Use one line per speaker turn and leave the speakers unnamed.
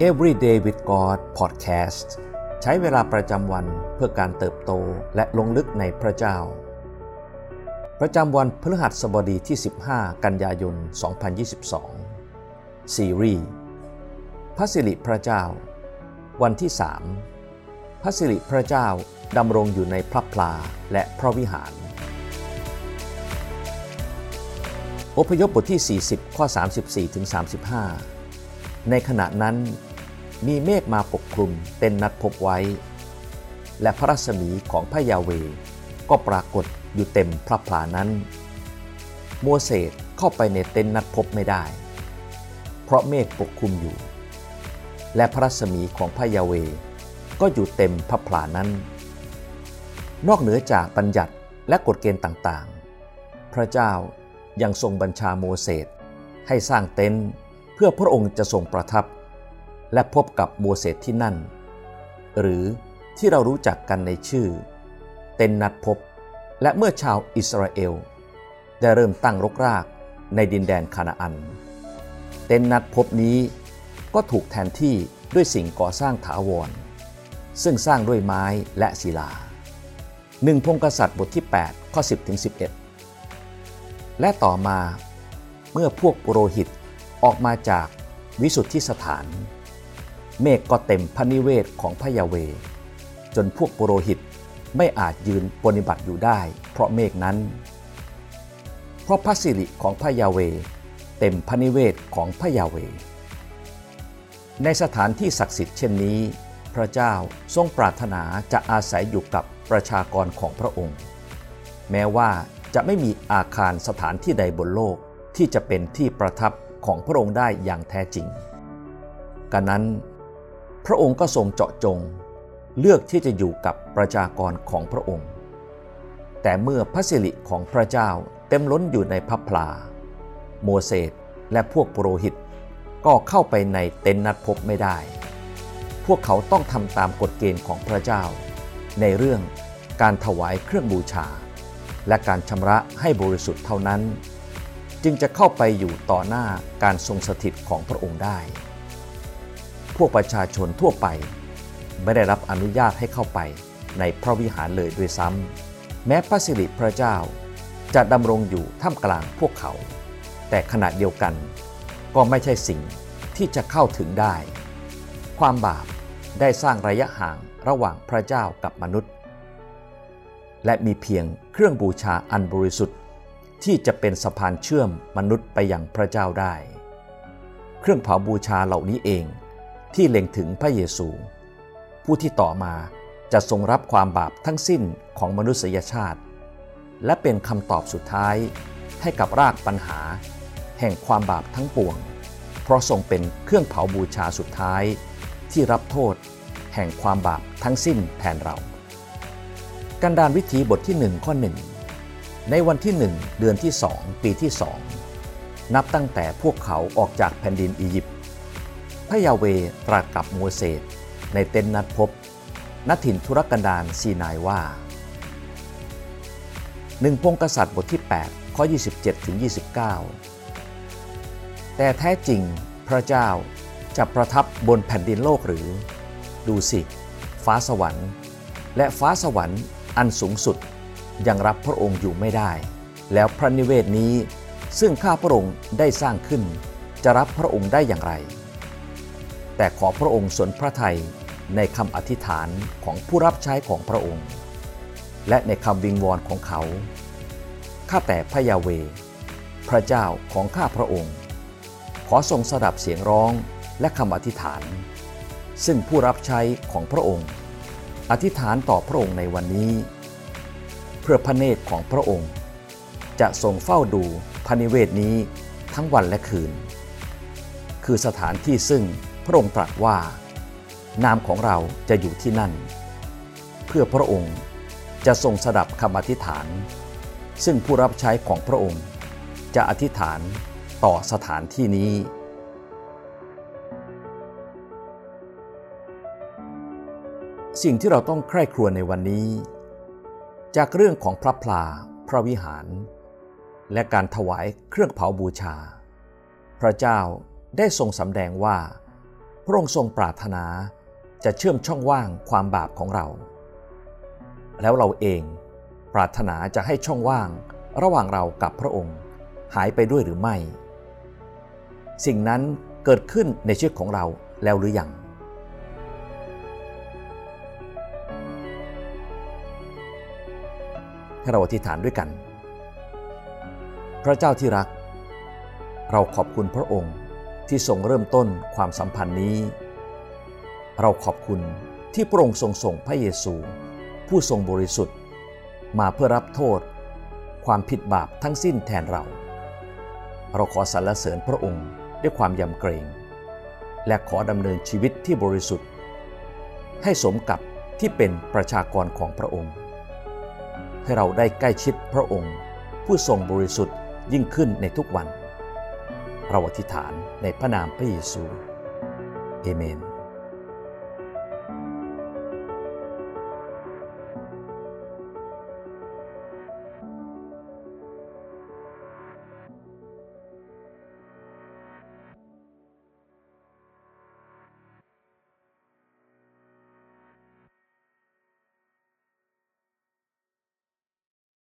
Everyday with God Podcast ใช้เวลาประจำวันเพื่อการเติบโตและลงลึกในพระเจ้า ประจำวันพฤหัสบดีที่ 15 กันยายน 2022 ซีรีส์พระสิริพระเจ้า วันที่ 3 พระสิริพระเจ้าดำรงอยู่ในพระพลาและพระวิหาร อพยพบทที่ 40 ข้อ 34ถึง35 ในขณะนั้น มีเมฆมาปกคลุมเต็นนัดพบไว้ และพระรัศมีของพระยาเวก็ปรากฏอยู่เต็มพระพลานั้นโมเสสเข้าไปในเต็นนัดพบไม่ได้ เพราะเมฆปกคลุมอยู่ และพระรัศมีของพระยาเวก็อยู่เต็มพระพลานั้น นอกเหนือจากบัญญัติและกฎเกณฑ์ต่างๆ พระเจ้ายังทรงบัญชาโมเสสให้สร้างเต็นท์เพื่อพระองค์จะทรงประทับ และพบกับโมเสสที่นั่น หรือที่เรารู้จักกันในชื่อ เต็นนัดพบ และเมื่อชาวอิสราเอล ได้เริ่มตั้งรกรากในดินแดนคานาอัน เต็นนัดพบนี้ก็ถูกแทนที่ด้วยสิ่งก่อสร้างถาวร ซึ่งสร้างด้วยไม้และศิลาหนึ่งพงกษัตริย์บทที่ 8 ข้อ 10ถึง11 และต่อมาเมื่อพวกปุโรหิตออกมาจากวิสุทธิสถาน เมฆก็เต็มพระนิเวศของพระยาเว จนพวกปุโรหิตไม่อาจยืนปฏิบัติอยู่ได้ เพราะเมฆนั้น เพราะพระสิริของพระยาเว เต็มพระนิเวศของพระยาเว ในสถานที่ศักดิ์สิทธิ์เช่นนี้ พระเจ้าทรงปรารถนาจะอาศัยอยู่กับประชากรของพระองค์ แม้ว่าจะไม่มีอาคารสถานที่ใดบนโลกที่จะเป็นที่ประทับของพระองค์ได้อย่างแท้จริงกันนั้น พระองค์ก็ทรงเจาะจง เลือกที่จะอยู่กับประชากรของพระองค์ แต่เมื่อพระสิริของพระเจ้าเต็มล้นอยู่ในพระพลา โมเสสและพวกปุโรหิตก็เข้าไปในเต็นท์นัดพบไม่ได้ พวกเขาต้องทำตามกฎเกณฑ์ของพระเจ้า ในเรื่องการถวายเครื่องบูชา และการชำระให้บริสุทธิ์เท่านั้น จึงจะเข้าไปอยู่ต่อหน้าการทรงสถิตของพระองค์ได้ พวกประชาชนทั่วไป ไม่ได้รับอนุญาตให้เข้าไปในพระวิหารเลยด้วยซ้ำแม้พระสิริพระเจ้าจะดำรงอยู่ท่ามกลางพวกเขา แต่ขณะเดียวกัน ก็ไม่ใช่สิ่งที่จะเข้าถึงได้ ความบาปได้สร้างระยะห่างระหว่างพระเจ้ากับมนุษย์ และมีเพียงเครื่องบูชาอันบริสุทธิ์ ที่จะเป็นสะพานเชื่อมมนุษย์ไปยังพระเจ้าได้ เครื่องเผาบูชาเหล่านี้เอง ที่เล็งถึงพระเยซู ผู้ที่ต่อมาจะทรงรับความบาปทั้งสิ้นของมนุษยชาติ และเป็นคำตอบสุดท้ายให้กับรากปัญหา แห่งความบาปทั้งปวง เพราะทรงเป็นเครื่องเผาบูชาสุดท้าย ที่รับโทษ แห่งความบาปทั้งสิ้นแทนเรา กันดานวิธีบทที่หนึ่งข้อหนึ่งในวันที่หนึ่งเดือนที่สองปีที่สองนับตั้งแต่พวกเขาออกจากแผ่นดินอียิปต์ พระยาเวตรัสกับโมเสสในเต็นท์นัดพบณถิ่นธุรกันดารซีนายว่าหนึ่งพงกษัตริย์บทที่ 8 ข้อ 27ถึง29 แต่แท้จริงพระเจ้าจะประทับบนแผ่นดินโลกหรือ ดูสิ ฟ้าสวรรค์ และฟ้าสวรรค์อันสูงสุดยังรับพระองค์อยู่ไม่ได้ แล้วพระนิเวศนี้ซึ่งข้าพระองค์ได้สร้างขึ้น จะรับพระองค์ได้อย่างไร แต่ขอพระองค์สนพระทัยในคำอธิษฐานของผู้รับใช้ของพระองค์ และในคำวิงวอนของเขา ข้าแต่พระยาเว พระเจ้าของข้าพระองค์ ขอทรงสดับเสียงร้องและคำอธิษฐาน ซึ่งผู้รับใช้ของพระองค์ อธิษฐานต่อพระองค์ในวันนี้ เพื่อพระเนตรของพระองค์ จะทรงเฝ้าดูพระนิเวศนี้ทั้งวันและคืน คือสถานที่ซึ่ง พระองค์ตรัสว่า นามของเราจะอยู่ที่นั่น เพื่อพระองค์จะทรงสดับคำอธิษฐาน ซึ่งผู้รับใช้ของพระองค์จะอธิษฐานต่อสถานที่นี้ สิ่งที่เราต้องใคร่ครวญในวันนี้ จากเรื่องของพระพลาพระวิหาร และการถวายเครื่องเผาบูชา พระเจ้าได้ทรงสำแดงว่า พระองค์ทรงปรารถนาจะเชื่อมช่องว่างความบาปของเรา แล้วเราเองปรารถนาจะให้ช่องว่างระหว่างเรากับพระองค์หายไปด้วยหรือไม่ สิ่งนั้นเกิดขึ้นในชีวิตของเราแล้วหรือยังให้เราอธิษฐานด้วยกัน พระเจ้าที่รัก เราขอบคุณพระองค์ ที่ทรงเริ่มต้นความสัมพันธ์นี้ เราขอบคุณที่พระองค์ทรงส่งพระเยซู ผู้ทรงบริสุทธิ์ มาเพื่อรับโทษ ความผิดบาปทั้งสิ้นแทนเรา เราขอสรรเสริญพระองค์ด้วยความยำเกรง และขอดำเนินชีวิตที่บริสุทธิ์ ให้สมกับที่เป็นประชากรของพระองค์ ให้เราได้ใกล้ชิดพระองค์ ผู้ทรงบริสุทธิ์ยิ่งขึ้นในทุกวัน เราอธิษฐานในพระนามพระเยซู เอเมน